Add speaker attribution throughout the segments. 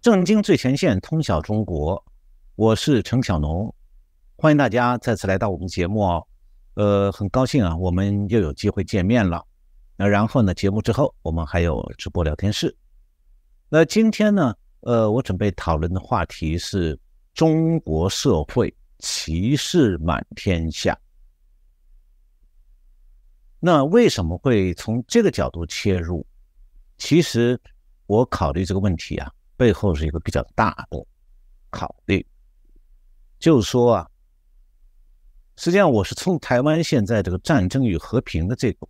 Speaker 1: 正经最前线，通晓中国，我是陈小农，欢迎大家再次来到我们节目哦。呃，很高兴啊，我们又有机会见面了。那然后呢，节目之后我们还有直播聊天室。那今天呢，呃，我准备讨论的话题是中国社会歧视满天下。那为什么会从这个角度切入？其实我考虑这个问题啊。背后是一个比较大的考虑，就是说啊，实际上我是从台湾现在这个战争与和平的这个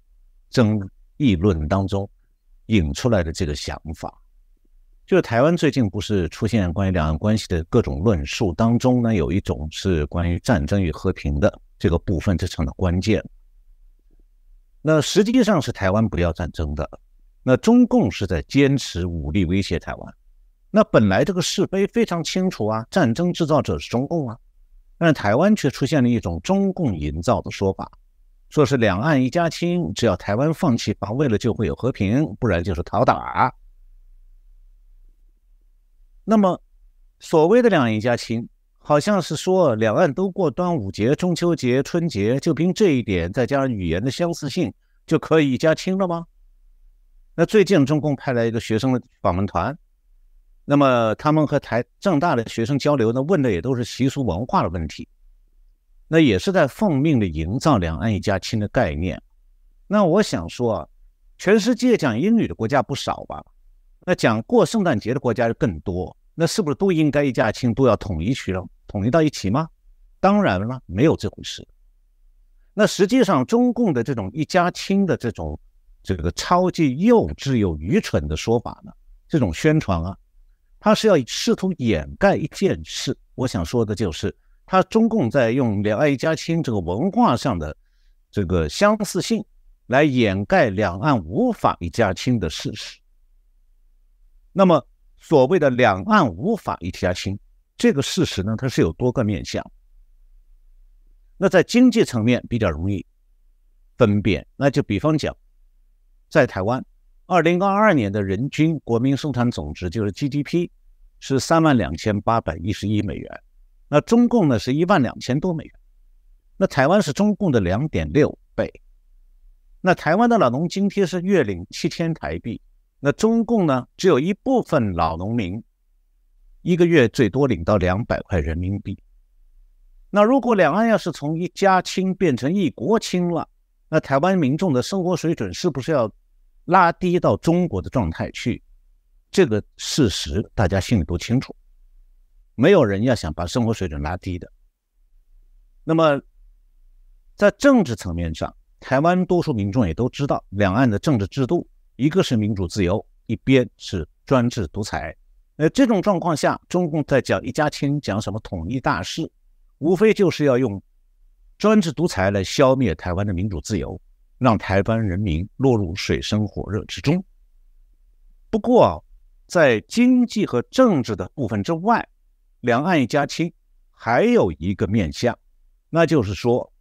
Speaker 1: 争议论当中引出来的这个想法，就是台湾最近不是出现关于两岸关系的各种论述当中呢，有一种是关于战争与和平的这个部分，这成了关键。那实际上是台湾不要战争的，那中共是在坚持武力威胁台湾。那本来这个是非非常清楚啊，战争制造者是中共啊，但是台湾却出现了一种中共营造的说法，说是两岸一家亲，只要台湾放弃防卫了就会有和平，不然就是讨打。那么所谓的两岸一家亲，好像是说两岸都过端午节、中秋节、春节，就凭这一点再加上语言的相似性，就可以一家亲了吗？那最近中共派来一个学生的访问团。那么他们和台正大的学生交流呢，问的也都是习俗文化的问题，那也是在奉命的营造两岸一家亲的概念。那我想说啊，全世界讲英语的国家不少吧？那讲过圣诞节的国家就更多，那是不是都应该一家亲，都要统一去了，统一到一起吗？当然了，没有这回事。那实际上中共的这种一家亲的这种这个超级幼稚又愚蠢的说法呢，这种宣传啊。他是要试图掩盖一件事，我想说的就是，他中共在用两岸一家亲这个文化上的这个相似性，来掩盖两岸无法一家亲的事实。那么，所谓的两岸无法一家亲这个事实呢，它是有多个面向。那在经济层面比较容易分辨，那就比方讲，在台湾。二零二二年的人均国民生产总值就是 GDP 是三万两千八百一十一美元，那中共呢是一万两千多美元，那台湾是中共的两点六倍，那台湾的老农津贴是月领七千台币，那中共呢只有一部分老农民一个月最多领到两百块人民币，那如果两岸要是从一家亲变成一国亲了，那台湾民众的生活水准是不是要？拉低到中国的状态去，这个事实大家心里都清楚，没有人要想把生活水准拉低的。那么，在政治层面上，台湾多数民众也都知道，两岸的政治制度，一个是民主自由，一边是专制独裁。那这种状况下，中共在讲一家亲，讲什么统一大事，无非就是要用专制独裁来消灭台湾的民主自由。让台湾人民落入水深火热之中。不过，在经济和政治的部分之外，两岸一家亲还有一个面向，那就是说，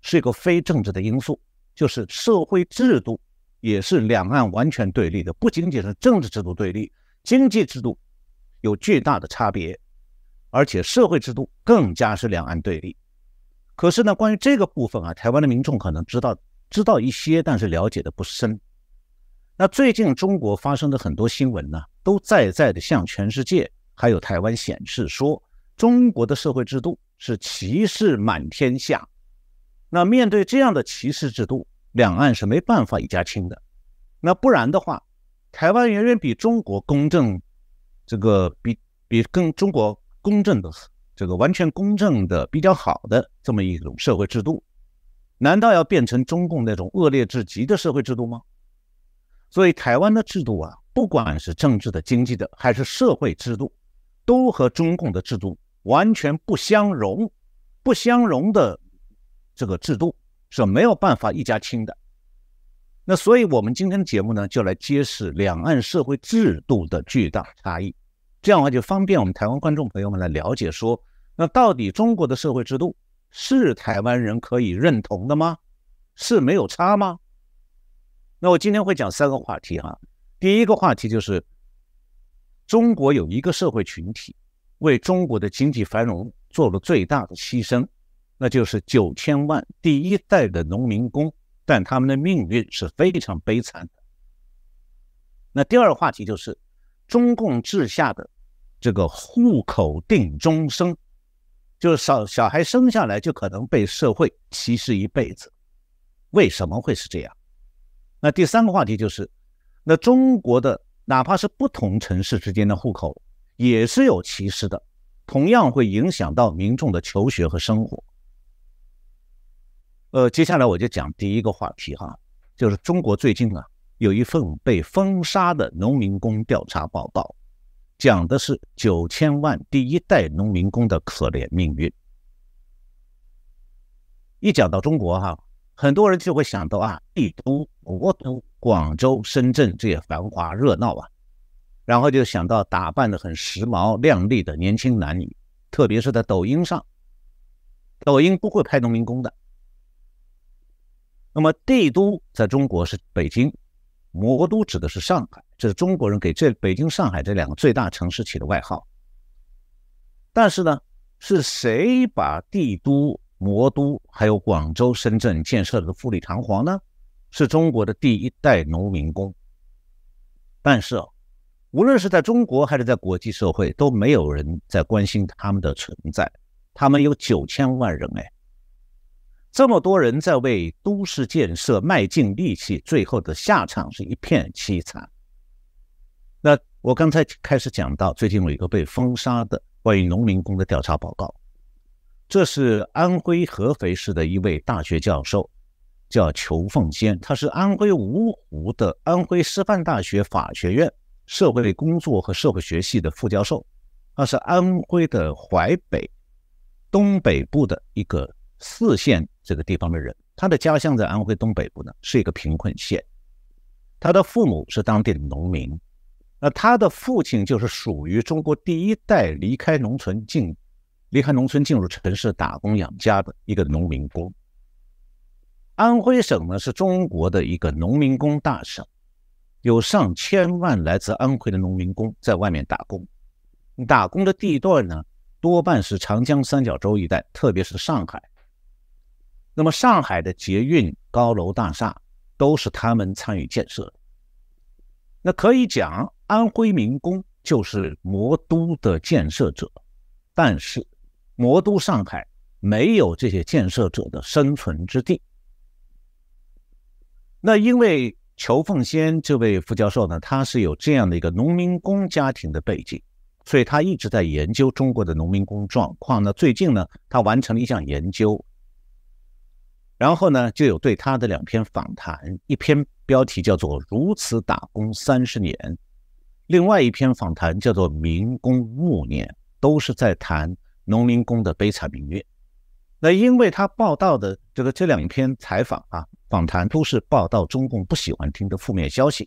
Speaker 1: 是一个非政治的因素，就是社会制度也是两岸完全对立的，不仅仅是政治制度对立，经济制度有巨大的差别，而且社会制度更加是两岸对立。可是呢，关于这个部分啊，台湾的民众可能知道知道一些，但是了解的不深。那最近中国发生的很多新闻呢，都在在的向全世界还有台湾显示说，中国的社会制度是歧视满天下。那面对这样的歧视制度，两岸是没办法一家亲的。那不然的话，台湾远远比中国公正，这个比比跟中国公正的。这个完全公正的、比较好的这么一种社会制度，难道要变成中共那种恶劣至极的社会制度吗？所以，台湾的制度啊，不管是政治的、经济的，还是社会制度，都和中共的制度完全不相容。不相容的这个制度是没有办法一家亲的。那所以，我们今天的节目呢，就来揭示两岸社会制度的巨大差异。这样的话就方便我们台湾观众朋友们来了解，说那到底中国的社会制度是台湾人可以认同的吗？是没有差吗？那我今天会讲三个话题哈。第一个话题就是中国有一个社会群体为中国的经济繁荣做了最大的牺牲，那就是九千万第一代的农民工，但他们的命运是非常悲惨的。那第二个话题就是中共治下的这个户口定终生，就是小小孩生下来就可能被社会歧视一辈子，为什么会是这样？那第三个话题就是，那中国的哪怕是不同城市之间的户口也是有歧视的，同样会影响到民众的求学和生活。呃，接下来我就讲第一个话题哈，就是中国最近啊有一份被封杀的农民工调查报告，讲的是九千万第一代农民工的可怜命运。一讲到中国哈。很多人就会想到啊，帝都、魔都、广州、深圳这些繁华热闹啊，然后就想到打扮的很时髦靓丽的年轻男女，特别是在抖音上，抖音不会拍农民工的。那么帝都在中国是北京，魔都指的是上海，这是中国人给这北京、上海这两个最大城市起的外号。但是呢，是谁把帝都？魔都还有广州、深圳建设的富丽堂皇呢，是中国的第一代农民工。但是，无论是在中国还是在国际社会，都没有人在关心他们的存在。他们有九千万人，哎，这么多人在为都市建设卖尽力气，最后的下场是一片凄惨。我刚才开始讲到，最近有一个被封杀的关于农民工的调查报告。这是安徽合肥市的一位大学教授，叫裘凤仙，他是安徽芜湖的安徽师范大学法学院社会工作和社会学系的副教授。他是安徽的淮北东北部的一个四县这个地方的人，他的家乡在安徽东北部呢，是一个贫困县。他的父母是当地的农民，那他的父亲就是属于中国第一代离开农村进。离开农村进入城市打工养家的一个农民工。安徽省呢是中国的一个农民工大省，有上千万来自安徽的农民工在外面打工。打工的地段呢多半是长江三角洲一带，特别是上海。那么上海的捷运、高楼大厦都是他们参与建设。那可以讲，安徽民工就是魔都的建设者，但是。魔都上海没有这些建设者的生存之地。那因为裘凤仙这位副教授呢，他是有这样的一个农民工家庭的背景，所以他一直在研究中国的农民工状况。那最近呢，他完成了一项研究，然后呢，就有对他的两篇访谈，一篇标题叫做《如此打工三十年》，另外一篇访谈叫做《民工暮年》，都是在谈。农民工的悲惨命运。那因为他报道的这个这两篇采访啊访谈都是报道中共不喜欢听的负面消息，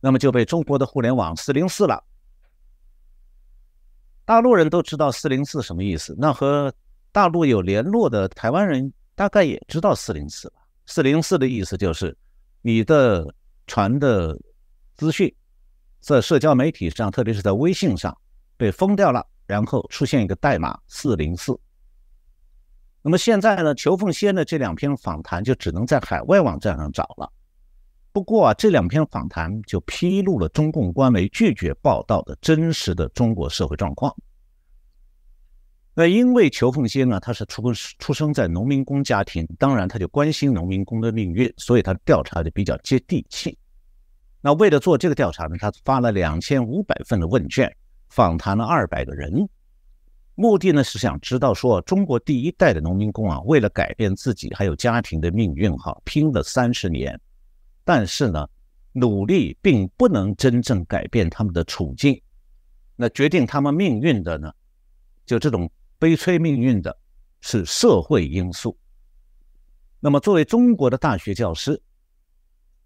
Speaker 1: 那么就被中国的互联网四零四了。大陆人都知道四零四什么意思，那和大陆有联络的台湾人大概也知道四零四吧？四零四的意思就是你的传的资讯在社交媒体上，特别是在微信上被封掉了。然后出现一个代码四零四。那么现在呢，裘凤仙的这两篇访谈就只能在海外网站上找了。不过啊，这两篇访谈就披露了中共官媒拒绝报道的真实的中国社会状况。那因为裘凤仙呢，他是出出生在农民工家庭，当然他就关心农民工的命运，所以他调查的比较接地气。那为了做这个调查呢，他发了两千五百份的问卷。访谈了二百个人，目的呢是想知道说中国第一代的农民工啊，为了改变自己还有家庭的命运哈，拼了三十年，但是呢，努力并不能真正改变他们的处境。那决定他们命运的呢，就这种悲催命运的是社会因素。那么作为中国的大学教师，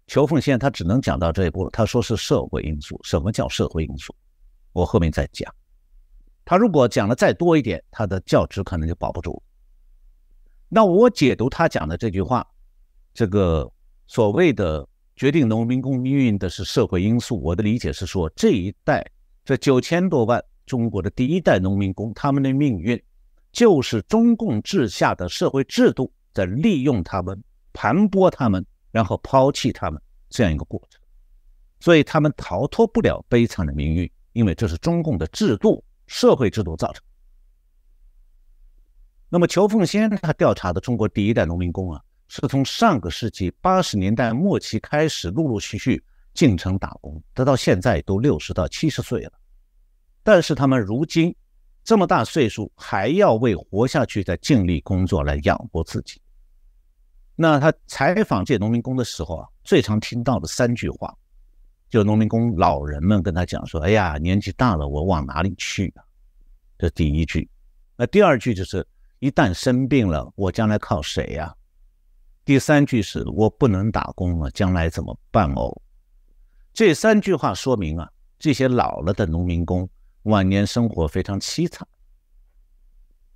Speaker 1: 裘凤仙他只能讲到这一步了。他说是社会因素。什么叫社会因素？我后面再讲，他如果讲的再多一点，他的教职可能就保不住。那我解读他讲的这句话，这个所谓的决定农民工命运的是社会因素，我的理解是说，这一代这九千多万中国的第一代农民工，他们的命运就是中共治下的社会制度在利用他们、盘剥他们，然后抛弃他们这样一个过程。所以他们逃脱不了悲惨的命运，因为这是中共的制度、社会制度造成。那么，裘凤仙他调查的中国第一代农民工啊，是从上个世纪八十年代末期开始，陆陆续续进城打工，得到现在都六十到七十岁了。但是他们如今这么大岁数，还要为活下去在尽力工作来养活自己。那他采访这些农民工的时候啊，最常听到的三句话，就农民工老人们跟他讲说：“哎呀，年纪大了，我往哪里去啊？”这第一句。那第二句就是。一旦生病了，我将来靠谁呀？第三句是我不能打工了，将来怎么办哦？这三句话说明啊，这些老了的农民工晚年生活非常凄惨。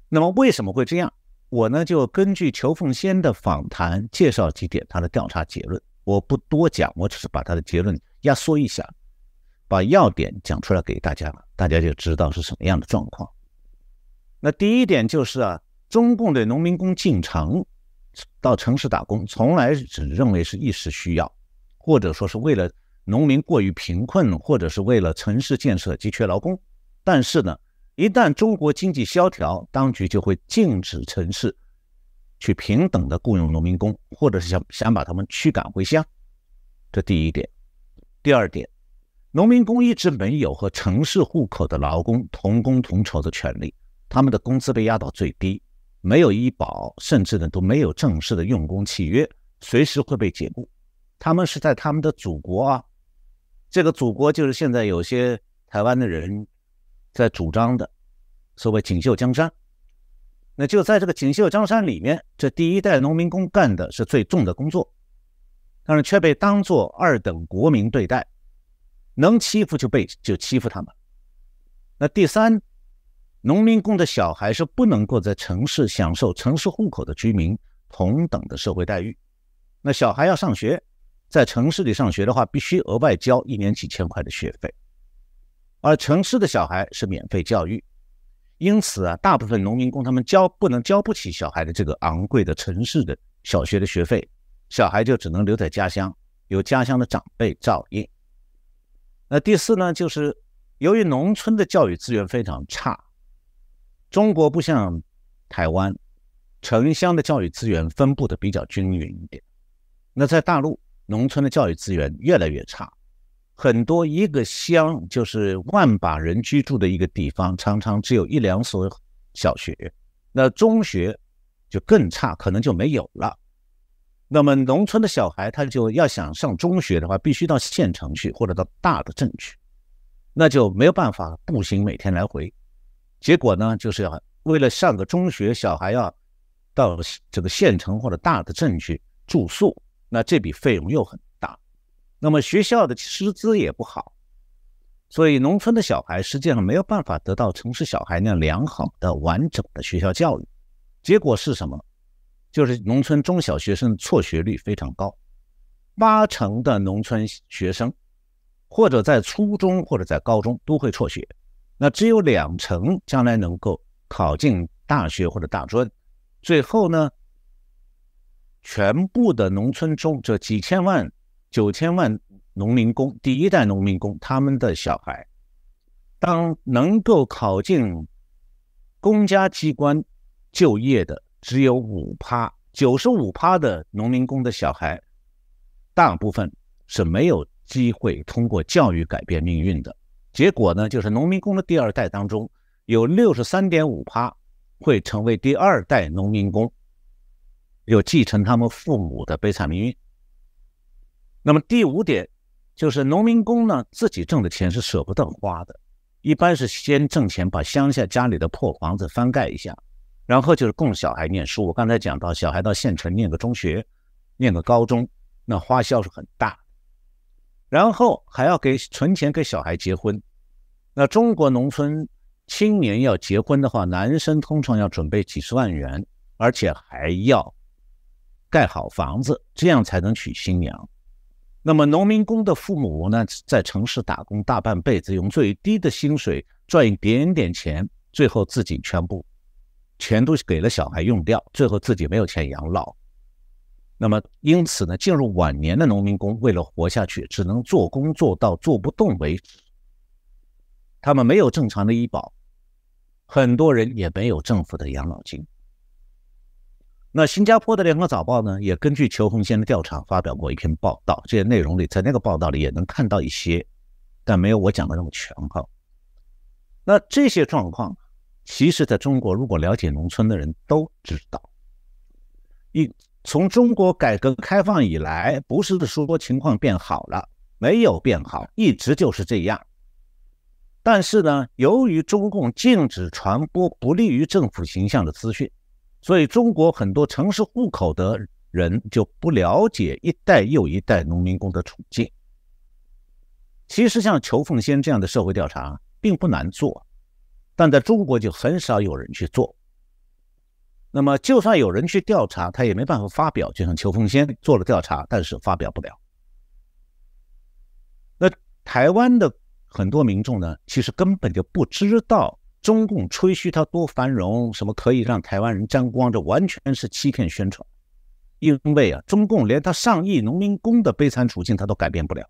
Speaker 1: 那么为什么会这样？我呢就根据裘凤仙的访谈介绍几点他的调查结论，我不多讲，我只是把他的结论压缩一下，把要点讲出来给大家，大家就知道是什么样的状况。那第一点就是啊。中共对农民工进城到城市打工，从来只认为是一时需要，或者说是为了农民过于贫困，或者是为了城市建设急缺劳工。但是呢，一旦中国经济萧条，当局就会禁止城市去平等的雇佣农民工，或者是想想把他们驱赶回乡。这第一点。第二点，农民工一直没有和城市户口的劳工同工同酬的权利，他们的工资被压到最低。没有医保，甚至呢都没有正式的用工契约，随时会被解雇。他们是在他们的祖国啊，这个祖国就是现在有些台湾的人在主张的所谓锦绣江山。那就在这个锦绣江山里面，这第一代农民工干的是最重的工作，但是却被当作二等国民对待，能欺负就被就欺负他们。那第三。农民工的小孩是不能够在城市享受城市户口的居民同等的社会待遇。那小孩要上学，在城市里上学的话，必须额外交一年几千块的学费，而城市的小孩是免费教育。因此啊，大部分农民工他们交不能交不起小孩的这个昂贵的城市的小学的学费，小孩就只能留在家乡，由家乡的长辈照应。那第四呢，就是由于农村的教育资源非常差。中国不像台湾，城乡的教育资源分布的比较均匀一点。那在大陆，农村的教育资源越来越差，很多一个乡就是万把人居住的一个地方，常常只有一两所小学，那中学就更差，可能就没有了。那么农村的小孩，他就要想上中学的话，必须到县城去，或者到大的镇去，那就没有办法步行每天来回。结果呢，就是要为了上个中学，小孩要到这个县城或者大的镇去住宿，那这笔费用又很。那么学校的师资也不好，所以农村的小孩实际上没有办法得到城市小孩那样良好的完整的学校教育。结果是什么？就是农村中小学生辍学率非常高，八成的农村学生或者在初中或者在高中都会辍学。那只有两成将来能够考进大学或者大专，最后呢，全部的农村中这几千万、九千万农民工，第一代农民工，他们的小孩，当能够考进公家机关就业的只有五趴，九十五趴的农民工的小孩，大部分是没有机会通过教育改变命运的。结果呢，就是农民工的第二代当中，有六十三点五趴会成为第二代农民工，又继承他们父母的悲惨命运。那么第五点就是农民工呢，自己挣的钱是舍不得花的，一般是先挣钱把乡下家里的破房子翻盖一下，然后就是供小孩念书。我刚才讲到，小孩到县城念个中学，念个高中，那花销是很大，然后还要给存钱给小孩结婚。那中国农村青年要结婚的话，男生通常要准备几十万元，而且还要盖好房子，这样才能娶新娘。那么农民工的父母呢，在城市打工大半辈子，用最低的薪水赚一点点钱，最后自己全部全都给了小孩用掉，最后自己没有钱养老。那么因此呢，进入晚年的农民工为了活下去，只能做工做到做不动为止。他们没有正常的医保，很多人也没有政府的养老金。那新加坡的联合早报呢，也根据裘红先的调查发表过一篇报道，这些内容里在那个报道里也能看到一些，但没有我讲的那么全哈。那这些状况，其实在中国，如果了解农村的人都知道，一从中国改革开放以来，不是说情况变好了，没有变好，一直就是这样。但是呢，由于中共禁止传播不利于政府形象的资讯，所以中国很多城市户口的人就不了解一代又一代农民工的处境。其实像裘凤仙这样的社会调查并不难做，但在中国就很少有人去做。那么就算有人去调查，他也没办法发表。就像裘凤仙做了调查，但是发表不了。那台湾的。很多民众呢，其实根本就不知道中共吹嘘它多繁荣，什么可以让台湾人沾光，这完全是欺骗宣传。因为啊，中共连他上亿农民工的悲惨处境他都改变不了，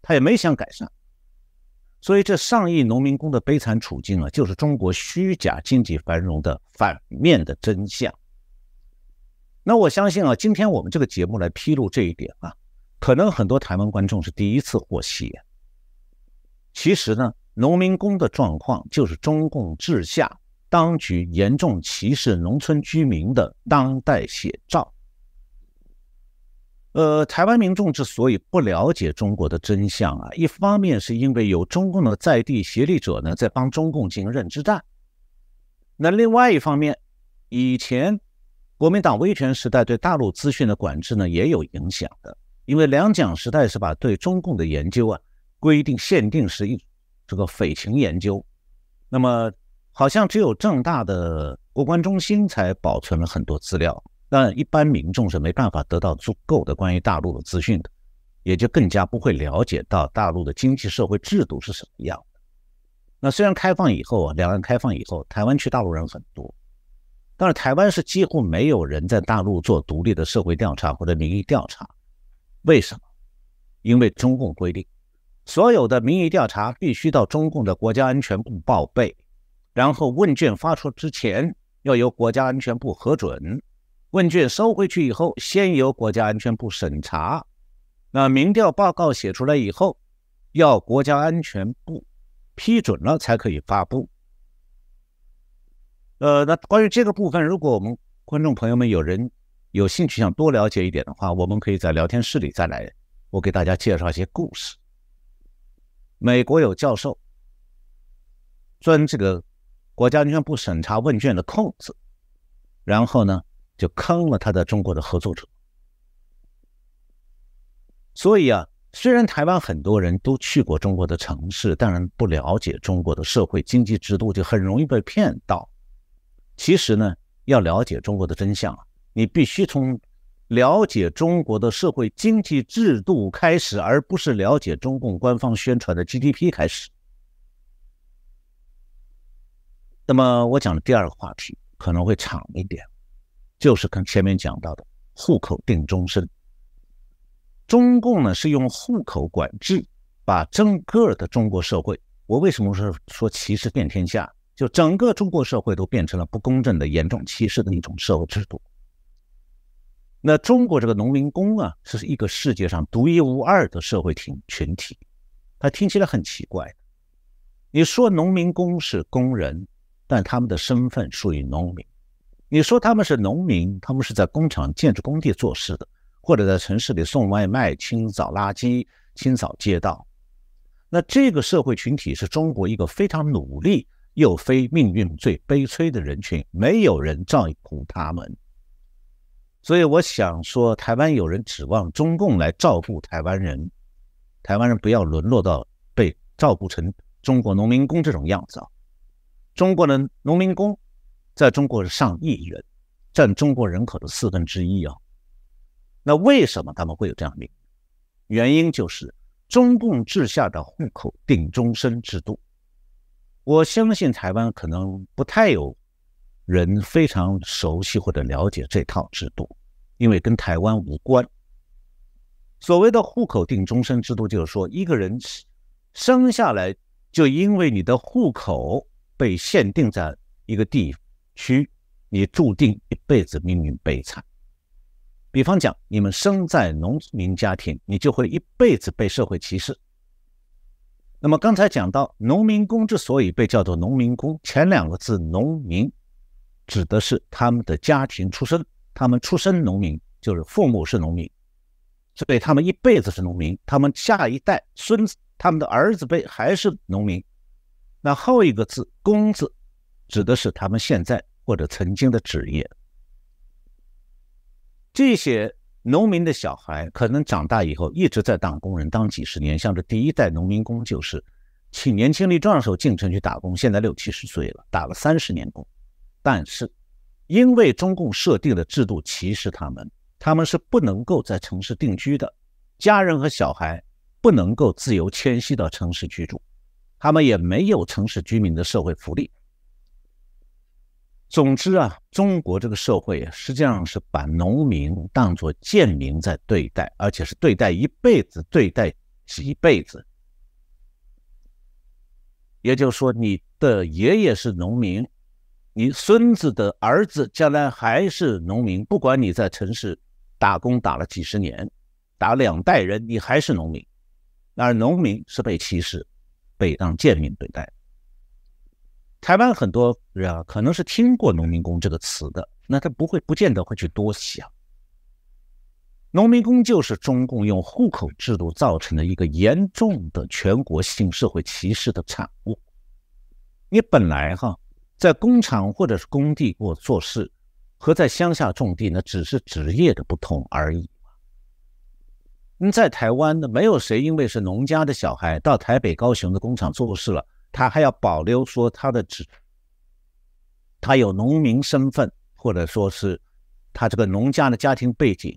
Speaker 1: 他也没想改善。所以这上亿农民工的悲惨处境啊，就是中国虚假经济繁荣的反面的真相。那我相信啊，今天我们这个节目来披露这一点啊，可能很多台湾观众是第一次获悉。其实呢，农民工的状况就是中共治下当局严重歧视农村居民的当代写照。呃，台湾民众之所以不了解中国的真相啊，一方面是因为有中共的在地协力者呢在帮中共进行认知战，那另外一方面，以前国民党威权时代对大陆资讯的管制呢也有影响的，因为两蒋时代是把对中共的研究啊。规定限定是一这个匪情研究，那么好像只有正大的国关中心才保存了很多资料，但一般民众是没办法得到足够的关于大陆的资讯的，也就更加不会了解到大陆的经济社会制度是什么样的。那虽然开放以后啊，两岸开放以后，台湾去大陆人很多，但是台湾是几乎没有人在大陆做独立的社会调查或者民意调查，为什么？因为中共规定。所有的民意调查必须到中共的国家安全部报备，然后问卷发出之前要由国家安全部核准，问卷收回去以后先由国家安全部审查，那民调报告写出来以后要国家安全部批准了才可以发布。呃，那关于这个部分，如果我们观众朋友们有人有兴趣想多了解一点的话，我们可以在聊天室里再来，我给大家介绍一些故事。美国有教授钻这个国家安全部审查问卷的空子，然后呢就坑了他的中国的合作者。所以啊，虽然台湾很多人都去过中国的城市，当然不了解中国的社会经济制度，就很容易被骗到。其实呢，要了解中国的真相啊，你必须从。了解中国的社会经济制度开始，而不是了解中共官方宣传的 GDP 开始。那么我讲的第二个话题可能会长一点，就是跟前面讲到的户口定终身。中共呢是用户口管制，把整个的中国社会，我为什么说说歧视遍天下？就整个中国社会都变成了不公正的、严重歧视的一种社会制度。那中国这个农民工啊，是一个世界上独一无二的社会群群体，他听起来很奇怪。你说农民工是工人，但他们的身份属于农民；你说他们是农民，他们是在工厂、建筑工地做事的，或者在城市里送外卖、清扫垃圾、清扫街道。那这个社会群体是中国一个非常努力又非命运最悲催的人群，没有人照顾他们。所以我想说，台湾有人指望中共来照顾台湾人，台湾人不要沦落到被照顾成中国农民工这种样子啊！中国的农民工在中国是上亿人，占中国人口的四分之一啊。那为什么他们会有这样的命？原因就是中共治下的户口定终身制度。我相信台湾可能不太有人非常熟悉或者了解这套制度，因为跟台湾无关。所谓的户口定终身制度，就是说一个人生下来就因为你的户口被限定在一个地区，你注定一辈子命运悲惨。比方讲，你们生在农民家庭，你就会一辈子被社会歧视。那么刚才讲到，农民工之所以被叫做农民工，前两个字“农民”指的是他们的家庭出身，他们出身农民，就是父母是农民，所以他们一辈子是农民，他们下一代孙子、他们的儿子辈还是农民。那后一个字“工”字，指的是他们现在或者曾经的职业。这些农民的小孩可能长大以后一直在当工人，当几十年。像这第一代农民工就是，请年轻力壮的时候进城去打工，现在六七十岁了，打了三十年工。但是，因为中共设定的制度歧视他们，他们是不能够在城市定居的，家人和小孩不能够自由迁徙到城市居住，他们也没有城市居民的社会福利。总之啊，中国这个社会实际上是把农民当作贱民在对待，而且是对待一辈子，对待几辈子。也就是说，你的爷爷是农民，你孙子的儿子将来还是农民，不管你在城市打工打了几十年，打两代人，你还是农民。而农民是被歧视，被当贱民对待。台湾很多人啊，可能是听过“农民工”这个词的，那他不会，不见得会去多想。农民工就是中共用户口制度造成的一个严重的全国性社会歧视的产物。你本来哈在工厂或者是工地过做事，和在乡下种地那只是职业的不同而已。你在台湾呢，没有谁因为是农家的小孩到台北、高雄的工厂做事了。他还要保留说他的职，他有农民身份，或者说是他这个农家的家庭背景，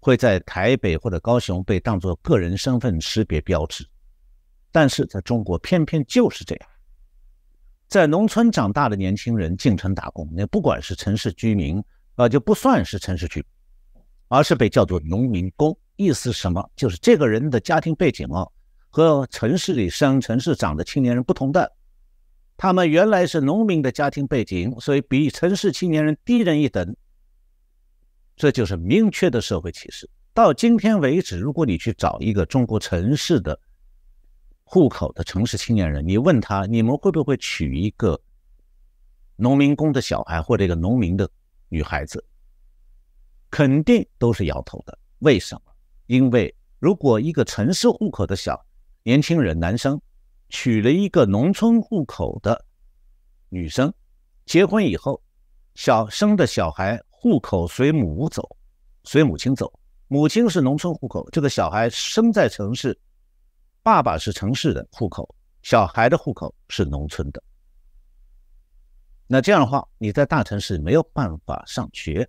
Speaker 1: 会在台北或者高雄被当作个人身份识别标志。但是在中国偏偏就是这样，在农村长大的年轻人进城打工，那不管是城市居民啊，就不算是城市居民，而是被叫做农民工。意思什么？就是这个人的家庭背景啊。和城市里生、城市长的青年人不同的，他们原来是农民的家庭背景，所以比城市青年人低人一等。这就是明确的社会歧视。到今天为止，如果你去找一个中国城市的户口的城市青年人，你问他，你们会不会娶一个农民工的小孩或者一个农民的女孩子？肯定都是摇头的。为什么？因为如果一个城市户口的小年轻人，男生娶了一个农村户口的女生，结婚以后，小生的小孩户口随母走，随母亲走。母亲是农村户口，这个小孩生在城市，爸爸是城市的户口，小孩的户口是农村的。那这样的话，你在大城市没有办法上学，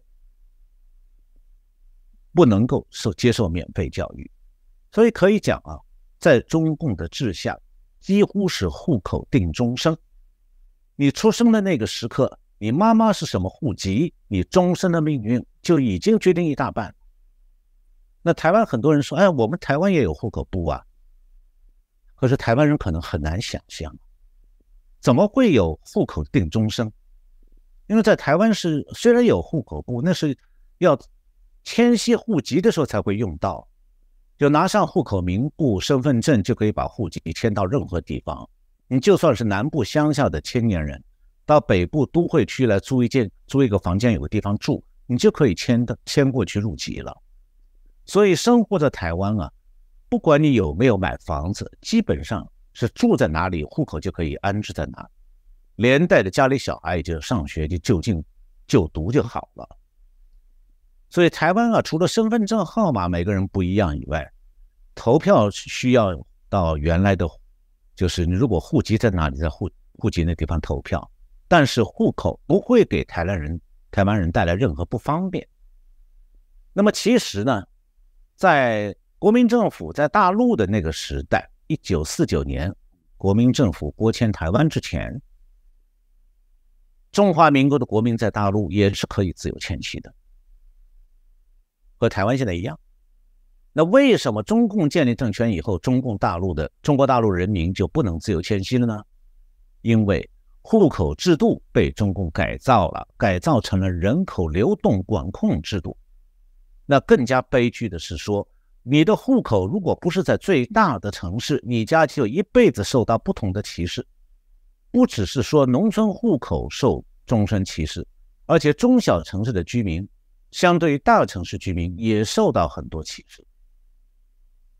Speaker 1: 不能够受接受免费教育，所以可以讲啊。在中共的治下，几乎是户口定终生。你出生的那个时刻，你妈妈是什么户籍，你终身的命运就已经决定一大半。那台湾很多人说：“哎，我们台湾也有户口簿啊。”可是台湾人可能很难想象，怎么会有户口定终生？因为在台湾是虽然有户口簿，那是要迁徙户籍的时候才会用到。就拿上户口名簿、身份证，就可以把户籍迁到任何地方。你就算是南部乡下的青年人，到北部都会区来租一间、租一个房间，有个地方住，你就可以迁的迁过去入籍了。所以生活在台湾啊，不管你有没有买房子，基本上是住在哪里，户口就可以安置在哪，连带的家里小孩也就上学就就近就读就好了。所以台湾啊，除了身份证号码每个人不一样以外，投票需要到原来的，就是你如果户籍在哪里，在户户籍那地方投票。但是户口不会给台湾人台湾人带来任何不方便。那么其实呢，在国民政府在大陆的那个时代，一九四九年国民政府拨迁台湾之前，中华民国的国民在大陆也是可以自由迁徙的，和台湾现在一样。那为什么中共建立政权以后，中共大陆的中国大陆人民就不能自由迁徙了呢？因为户口制度被中共改造了，改造成了人口流动管控制度。那更加悲剧的是说，你的户口如果不是在最大的城市，你家就一辈子受到不同的歧视。不只是说农村户口受终身歧视，而且中小城市的居民，相对于大城市居民也受到很多歧视。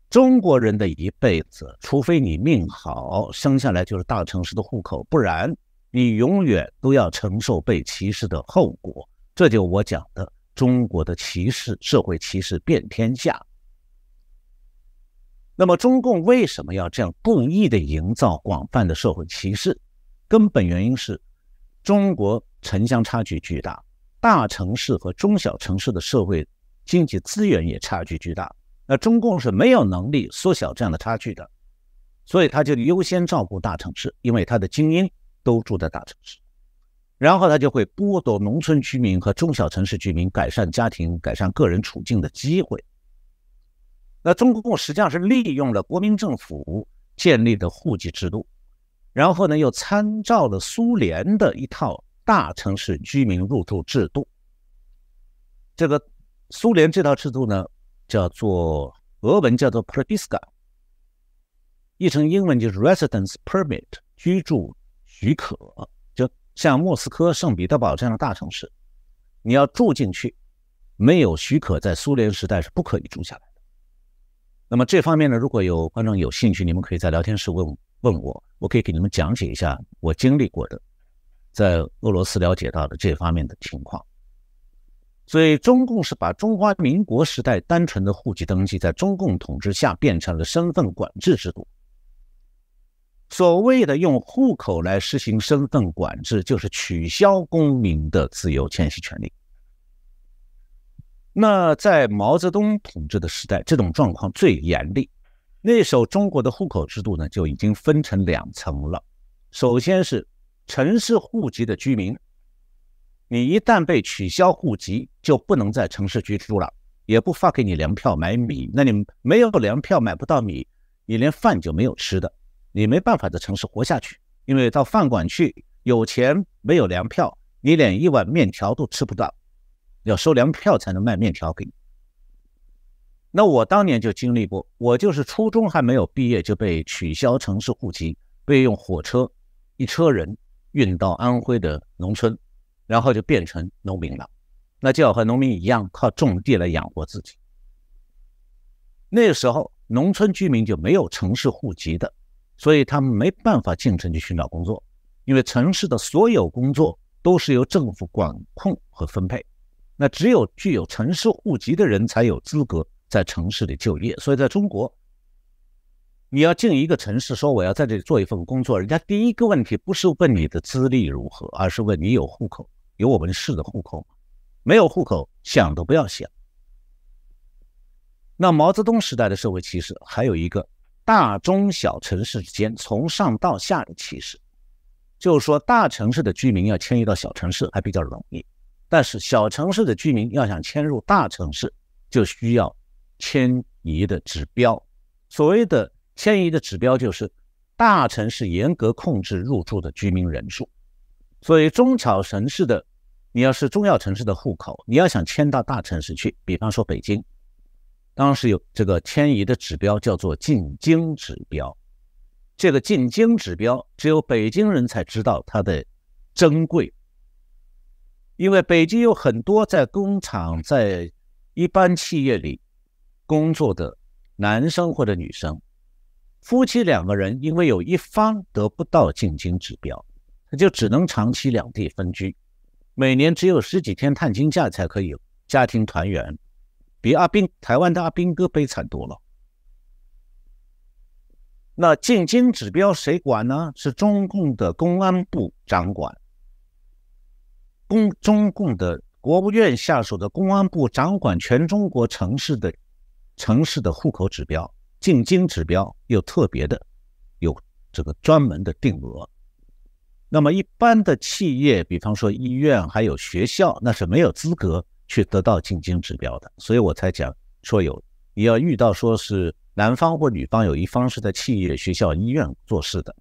Speaker 1: 中国人的一辈子，除非你命好，生下来就是大城市的户口，不然你永远都要承受被歧视的后果。这就我讲的中国的歧视，社会歧视遍天下。那么，中共为什么要这样故意的营造广泛的社会歧视？根本原因是，中国城乡差距巨大，大城市和中小城市的社会经济资源也差距巨大。那中共是没有能力缩小这样的差距的，所以他就优先照顾大城市，因为他的精英都住在大城市，然后他就会剥夺农村居民和中小城市居民改善家庭、改善个人处境的机会。那中共实际上是利用了国民政府建立的户籍制度，然后呢又参照了苏联的一套大城市居民入住制度。这个苏联这套制度呢？叫做俄文叫做 Propiska，译成英文就是 Residence Permit，居住许可。就像莫斯科、圣彼得堡这样的大城市，你要住进去，没有许可，在苏联时代是不可以住下来。那么这方面呢，如果有观众有兴趣，你们可以在聊天室问问我，我可以给你们讲解一下我经历过的，在俄罗斯了解到的这方面的情况。所以，中共是把中华民国时代单纯的户籍登记，在中共统治下变成了身份管制制度。所谓的用户口来实行身份管制，就是取消公民的自由迁徙权利。那在毛泽东统治的时代，这种状况最严厉。那时候，中国的户口制度呢，就已经分成两层了。首先是城市户籍的居民。你一旦被取消户籍，就不能在城市居住了，也不发给你粮票买米。那你没有粮票买不到米，你连饭就没有吃的，你没办法在城市活下去。因为到饭馆去，有钱没有粮票，你连一碗面条都吃不到，要收粮票才能卖面条给你。那我当年就经历过，我就是初中还没有毕业就被取消城市户籍，被用火车一车人运到安徽的农村。然后就变成农民了，那就要和农民一样靠种地来养活自己。那个时候，农村居民就没有城市户籍的，所以他们没办法进城去寻找工作，因为城市的所有工作都是由政府管控和分配。那只有具有城市户籍的人才有资格在城市里就业。所以，在中国，你要进一个城市，说我要在这里做一份工作，人家第一个问题不是问你的资历如何，而是问你有户口。有我们市的户口吗？没有户口，想都不要想。那毛泽东时代的社会歧视，还有一个大中小城市之间从上到下的歧视，就是说大城市的居民要迁移到小城市还比较容易，但是小城市的居民要想迁入大城市，就需要迁移的指标。所谓的迁移的指标，就是大城市严格控制入住的居民人数。所以中小城市的，你要是中小城市的户口，你要想迁到大城市去，比方说北京，当时有这个迁移的指标叫做进京指标。这个进京指标只有北京人才知道它的珍贵，因为北京有很多在工厂、在一般企业里工作的男生或者女生，夫妻两个人因为有一方得不到进京指标。他就只能长期两地分居，每年只有十几天探亲假才可以家庭团圆，比阿兵台湾的阿兵哥悲惨多了。那进京指标谁管呢？是中共的公安部掌管。公中共的国务院下属的公安部掌管全中国城市的城市的户口指标、进京指标又特别的有这个专门的定额。那么一般的企业，比方说医院还有学校，那是没有资格去得到进京指标的。所以我才讲说有你要遇到说是男方或女方有一方是在企业、学校、医院做事的，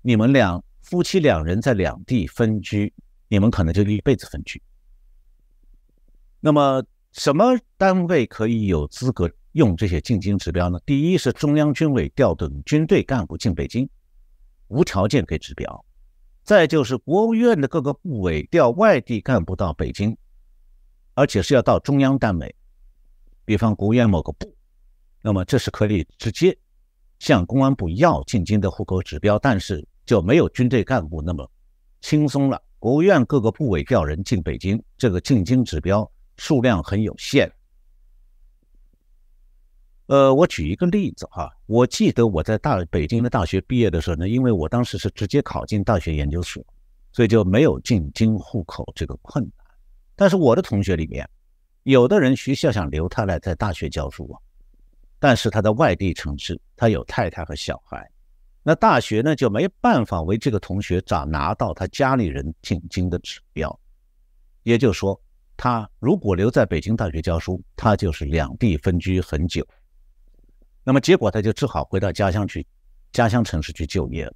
Speaker 1: 你们两夫妻两人在两地分居，你们可能就一辈子分居。那么什么单位可以有资格用这些进京指标呢？第一是中央军委调动军队干部进北京，无条件给指标。再就是国务院的各个部委调外地干部到北京，而且是要到中央单位，比方国务院某个部，那么这是可以直接向公安部要进京的户口指标，但是就没有军队干部那么轻松了。国务院各个部委调人进北京，这个进京指标数量很有限。呃，我举一个例子哈，我记得我在大北京的大学毕业的时候呢，因为我当时是直接考进大学研究所，所以就没有进京户口这个困难。但是我的同学里面，有的人学校想留他来在大学教书啊，但是他在外地城市，他有太太和小孩，那大学呢就没办法为这个同学找拿到他家里人进京的指标，也就是说，他如果留在北京大学教书，他就是两地分居很久。那么结果他就只好回到家乡去，家乡城市去就业了。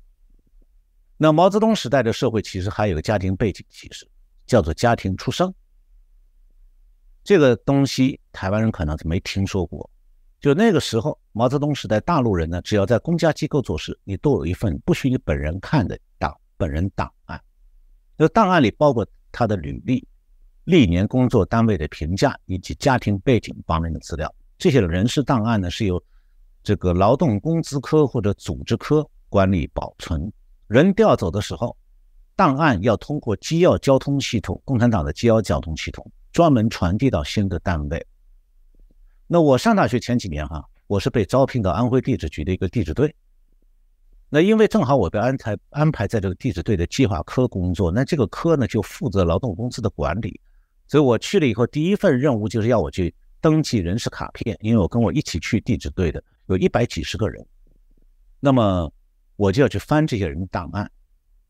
Speaker 1: 那毛泽东时代的社会其实还有个家庭背景，其实叫做家庭出生。这个东西台湾人可能是没听说过。就那个时候，毛泽东时代大陆人呢，只要在公家机构做事，你都有一份不许你本人看的档本人档案。这档案里包括他的履历、历年工作单位的评价以及家庭背景方面的资料。这些人事档案呢是由这个劳动工资科或者组织科管理保存，人调走的时候，档案要通过机要交通系统，共产党的机要交通系统专门传递到新的单位。那我上大学前几年哈，我是被招聘到安徽地质局的一个地质队。那因为正好我被安排安排在这个地质队的计划科工作，那这个科呢就负责劳动工资的管理，所以我去了以后，第一份任务就是要我去登记人事卡片，因为我跟我一起去地质队的。有一百几十个人，那么我就要去翻这些人的档案，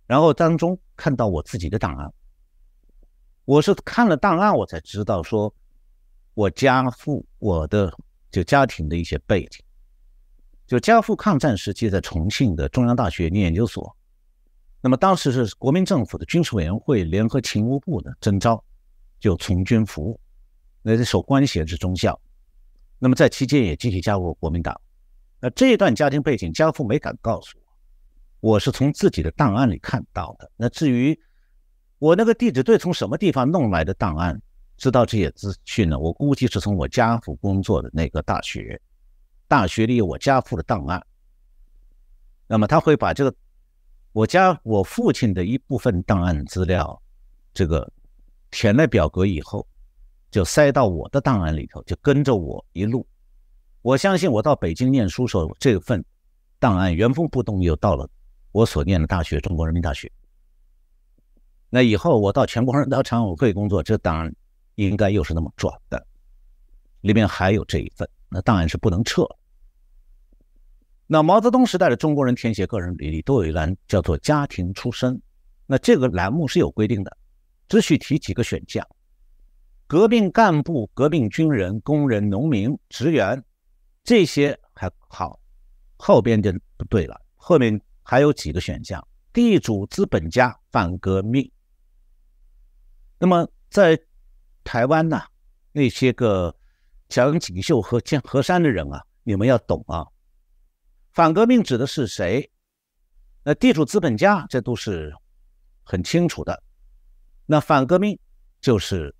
Speaker 1: 然后当中看到我自己的档案。我是看了档案，我才知道说，我家父我的就家庭的一些背景。就家父抗战时期在重庆的中央大学念研究所，那么当时是国民政府的军事委员会联合勤务部的征召，就从军服务，那是守官衔是中校，那么在期间也继续加入国民党。那这一段家庭背景，家父没敢告诉我，我是从自己的档案里看到的。那至于我那个地质队从什么地方弄来的档案，知道这些资讯呢？我估计是从我家父工作的那个大学，大学里有我家父的档案。那么他会把这个我家我父亲的一部分档案资料，这个填了表格以后，就塞到我的档案里头，就跟着我一路。我相信我到北京念书时候，这份档案原封不动又到了我所念的大学——中国人民大学。那以后我到全国人大常委会工作，这档案应该又是那么转的，里面还有这一份，那档案是不能撤。那毛泽东时代的中国人填写个人履历都有一栏叫做“家庭出身”，那这个栏目是有规定的，只许提几个选项：革命干部、革命军人、工人、农民、职员。这些还好，后边就不对了。后面还有几个选项：地主、资本家、反革命。那么在台湾呐，那些个讲锦绣和江河山的人啊，你们要懂啊。反革命指的是谁？那地主、资本家，这都是很清楚的。那反革命就是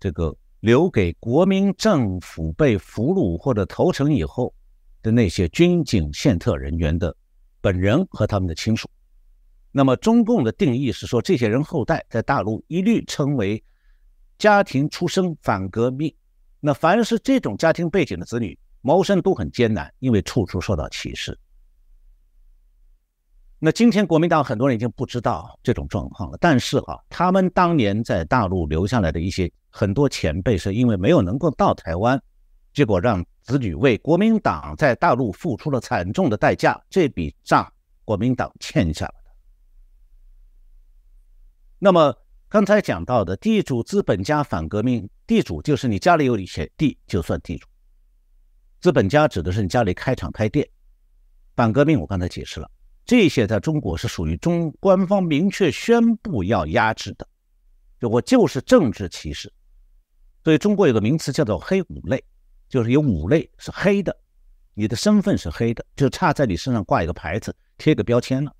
Speaker 1: 这个。留给国民政府被俘虏或者投诚以后的那些军警宪特人员的本人和他们的亲属。那么中共的定义是说，这些人后代在大陆一律称为家庭出生反革命。那凡是这种家庭背景的子女，谋生都很艰难，因为处处受到歧视。那今天国民党很多人已经不知道这种状况了，但是哈，他们当年在大陆留下来的一些很多前辈，是因为没有能够到台湾，结果让子女为国民党在大陆付出了惨重的代价，这笔账国民党欠下了。那么刚才讲到的地主资本家反革命，地主就是你家里有一些地就算地主，资本家指的是你家里开厂开店。反革命我刚才解释了，这些在中国是属于中官方明确宣布要压制的，就我就是政治歧视。所以中国有个名词叫做“黑五类”。就是有五类是黑的，你的身份是黑的，就差在你身上挂一个牌子，贴个标签了。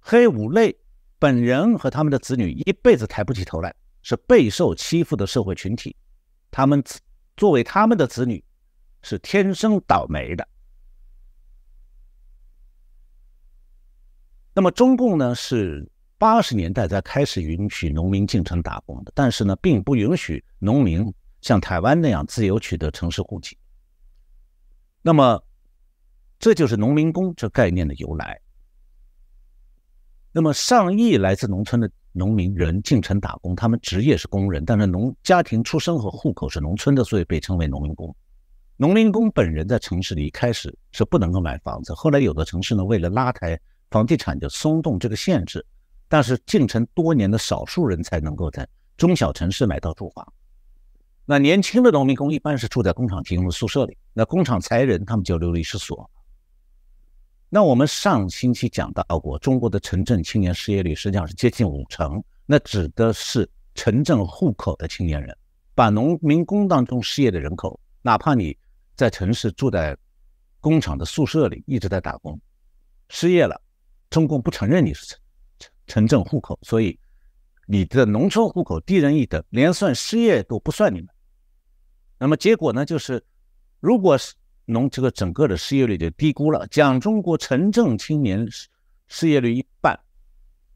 Speaker 1: 黑五类本人和他们的子女一辈子抬不起头来，是备受欺负的社会群体。他们作为他们的子女，是天生倒霉的。那么中共呢，是八十年代才开始允许农民进城打工的，但是呢，并不允许农民。像台湾那样自由取得城市户籍，那么这就是农民工这概念的由来。那么上亿来自农村的农民人进城打工，他们职业是工人，但是农家庭出生和户口是农村的，所以被称为农民工。农民工本人在城市里一开始是不能够买房子，后来有的城市呢为了拉抬房地产就松动这个限制，但是进城多年的少数人才能够在中小城市买到住房。那年轻的农民工一般是住在工厂提供的宿舍里，那工厂裁人，他们就流离失所。那我们上星期讲到过，中国的城镇青年失业率实际上是接近五成，那指的是城镇户口的青年人，把农民工当中失业的人口，哪怕你在城市住在工厂的宿舍里一直在打工，失业了，中共不承认你是城城城镇户口，所以你的农村户口低人一等，连算失业都不算你们。那么结果呢？就是如果是农这个整个的失业率就低估了，讲中国城镇青年失失业率一半，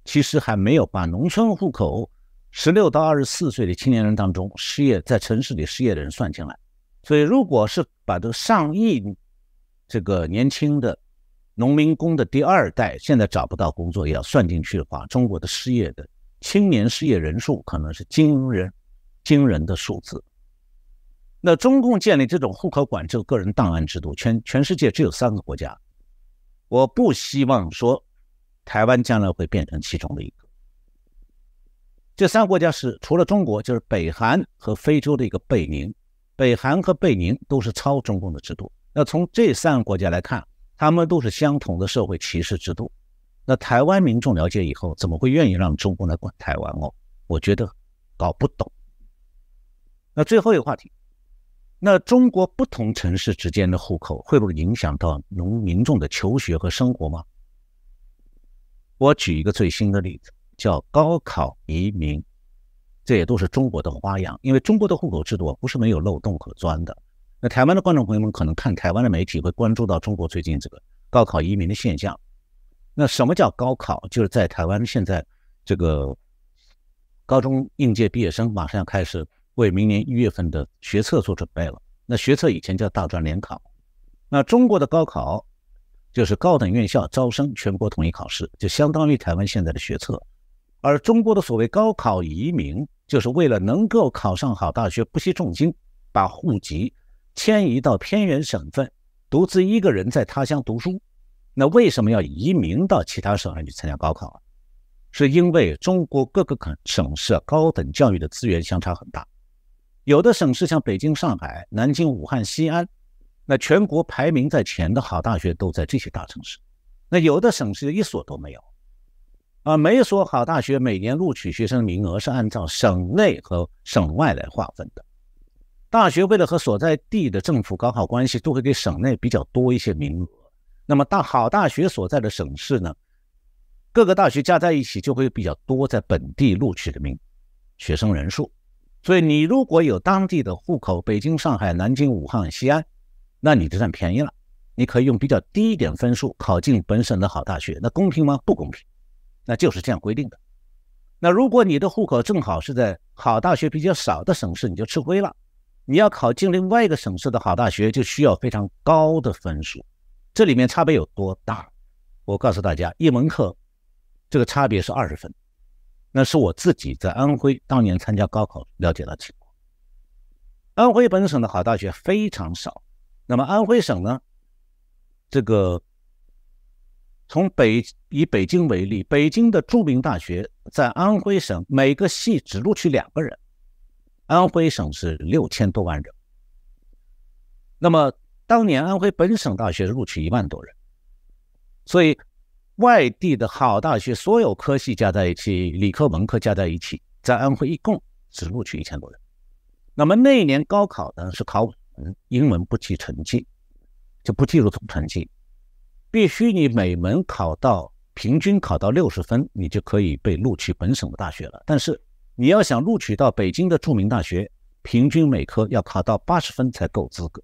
Speaker 1: 其实还没有把农村户口十六到二十四岁的青年人当中失业在城市里失业的人算进来。所以，如果是把这上亿这个年轻的农民工的第二代现在找不到工作也要算进去的话，中国的失业的青年失业人数可能是惊人惊人的数字。那中共建立这种户口管制、个人档案制度，全全世界只有三个国家。我不希望说台湾将来会变成其中的一个。这三个国家是除了中国，就是北韩和非洲的一个贝宁。北韩和贝宁都是超中共的制度。那从这三个国家来看，他们都是相同的社会歧视制度。那台湾民众了解以后，怎么会愿意让中共来管台湾哦？我觉得搞不懂。那最后一个话题。那中国不同城市之间的户口会不会影响到农民众的求学和生活吗？我举一个最新的例子，叫高考移民，这也都是中国的花样。因为中国的户口制度不是没有漏洞可钻的。那台湾的观众朋友们可能看台湾的媒体会关注到中国最近这个高考移民的现象。那什么叫高考？就是在台湾现在这个高中应届毕业生马上要开始。为明年一月份的学测做准备了。那学测以前叫大专联考，那中国的高考就是高等院校招生全国统一考试，就相当于台湾现在的学测。而中国的所谓高考移民，就是为了能够考上好大学，不惜重金把户籍迁移到偏远省份，独自一个人在他乡读书。那为什么要移民到其他省份去参加高考啊？是因为中国各个省省市高等教育的资源相差很大。有的省市像北京、上海、南京、武汉、西安，那全国排名在前的好大学都在这些大城市。那有的省市一所都没有，啊，每一所好大学每年录取学生的名额是按照省内和省外来划分的。大学为了和所在地的政府搞好关系，都会给省内比较多一些名额。那么大好大学所在的省市呢，各个大学加在一起就会比较多在本地录取的名学生人数。所以你如果有当地的户口，北京、上海、南京、武汉、西安，那你就占便宜了。你可以用比较低一点分数考进本省的好大学，那公平吗？不公平，那就是这样规定的。那如果你的户口正好是在好大学比较少的省市，你就吃亏了。你要考进另外一个省市的好大学，就需要非常高的分数。这里面差别有多大？我告诉大家，一门课这个差别是二十分。那是我自己在安徽当年参加高考了解的情况。安徽本省的好大学非常少，那么安徽省呢，这个从北以北京为例，北京的著名大学在安徽省每个系只录取两个人，安徽省是六千多万人。那么当年安徽本省大学录取一万多人，所以外地的好大学所有科系加在一起，理科文科加在一起，在安徽一共只录取一千多人。那么那一年高考呢是考英文不计成绩，就不计入总成绩，必须你每门考到平均考到六十分，你就可以被录取本省的大学了。但是你要想录取到北京的著名大学，平均每科要考到八十分才够资格。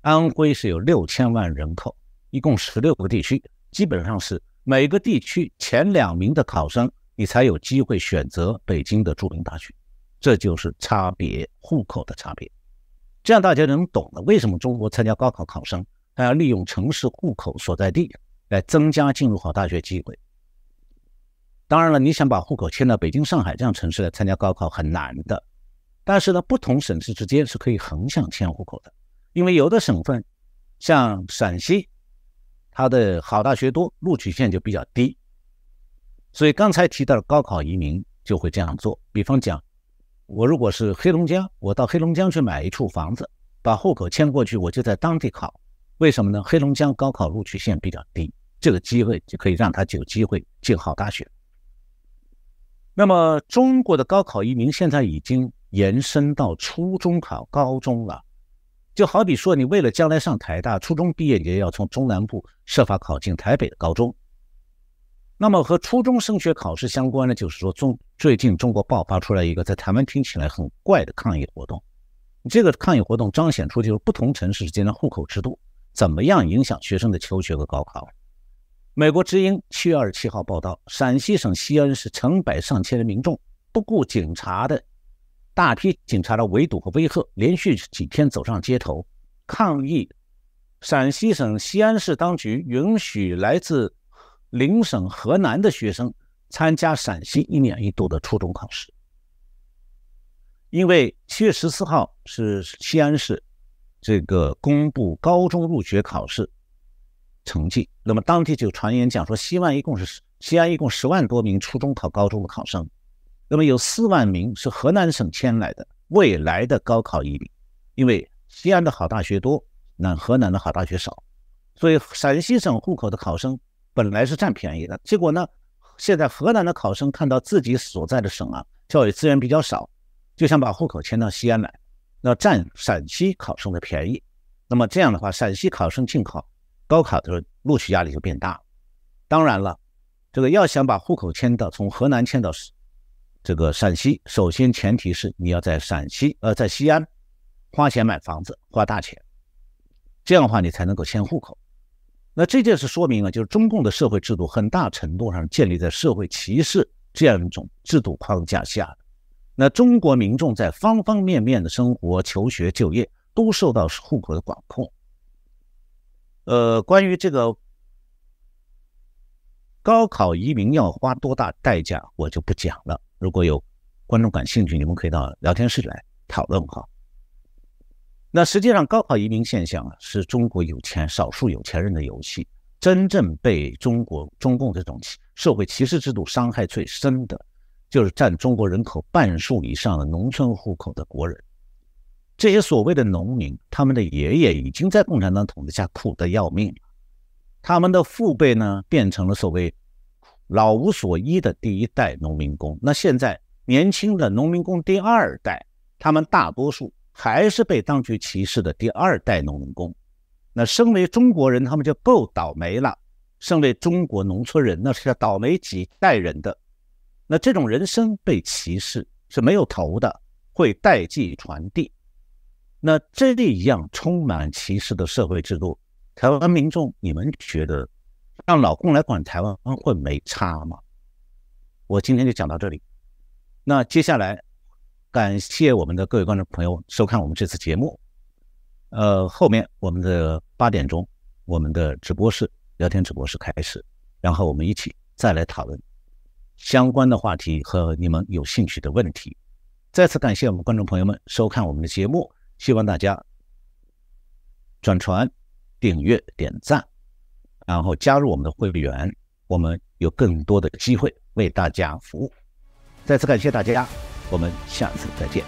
Speaker 1: 安徽是有六千万人口，一共十六个地区，基本上是每个地区前两名的考生，你才有机会选择北京的著名大学。这就是差别，户口的差别。这样大家能懂了为什么中国参加高考考生，他要利用城市户口所在地来增加进入好大学机会。当然了，你想把户口迁到北京、上海这样城市来参加高考很难的。但是呢，不同省市之间是可以横向迁户口的。因为有的省份，像陕西，它的好大学多，录取线就比较低，所以刚才提到的高考移民就会这样做。比方讲，我如果是黑龙江，我到黑龙江去买一处房子，把户口迁过去，我就在当地考。为什么呢？黑龙江高考录取线比较低，这个机会就可以让他有机会进好大学。那么，中国的高考移民现在已经延伸到初中考高中了。就好比说，你为了将来上台大，初中毕业你要从中南部设法考进台北的高中。那么和初中升学考试相关的，就是说中最近中国爆发出来一个在台湾听起来很怪的抗议活动。这个抗议活动彰显出就是不同城市之间的户口制度怎么样影响学生的求学和高考。美国之音七月二十七号报道，陕西省西安市成百上千的民众不顾警察的。大批警察的围堵和威吓，连续几天走上街头抗议。陕西省西安市当局允许来自邻省河南的学生参加陕西一年一度的初中考试。因为七月十四号是西安市这个公布高中入学考试成绩，那么当地就传言讲说，西安一共是西安一共十万多名初中考高中的考生。那么有四万名是河南省迁来的未来的高考移民，因为西安的好大学多，那河南的好大学少，所以陕西省户口的考生本来是占便宜的。结果呢，现在河南的考生看到自己所在的省啊教育资源比较少，就想把户口迁到西安来，那占陕西考生的便宜。那么这样的话，陕西考生进考高考的时候录取压力就变大。当然了，这个要想把户口迁到从河南迁到。这个陕西，首先前提是你要在陕西，呃，在西安花钱买房子，花大钱，这样的话你才能够迁户口。那这件事说明了，就是中共的社会制度很大程度上建立在社会歧视这样一种制度框架下。那中国民众在方方面面的生活、求学、就业都受到户口的管控。呃，关于这个。高考移民要花多大代价，我就不讲了。如果有观众感兴趣，你们可以到聊天室来讨论哈。那实际上，高考移民现象啊，是中国有钱少数有钱人的游戏。真正被中国中共这种社会歧视制度伤害最深的，就是占中国人口半数以上的农村户口的国人。这些所谓的农民，他们的爷爷已经在共产党统治下苦得要命了。他们的父辈呢，变成了所谓老无所依的第一代农民工。那现在年轻的农民工第二代，他们大多数还是被当局歧视的第二代农民工。那身为中国人，他们就够倒霉了；身为中国农村人，那是要倒霉几代人的。那这种人生被歧视是没有头的，会代际传递。那这一样充满歧视的社会制度。台湾民众，你们觉得让老公来管台湾会没差吗？我今天就讲到这里。那接下来，感谢我们的各位观众朋友收看我们这次节目。呃，后面我们的八点钟，我们的直播室聊天直播室开始，然后我们一起再来讨论相关的话题和你们有兴趣的问题。再次感谢我们观众朋友们收看我们的节目，希望大家。转传、订阅、点赞，然后加入我们的会员，我们有更多的机会为大家服务。再次感谢大家，我们下次再见。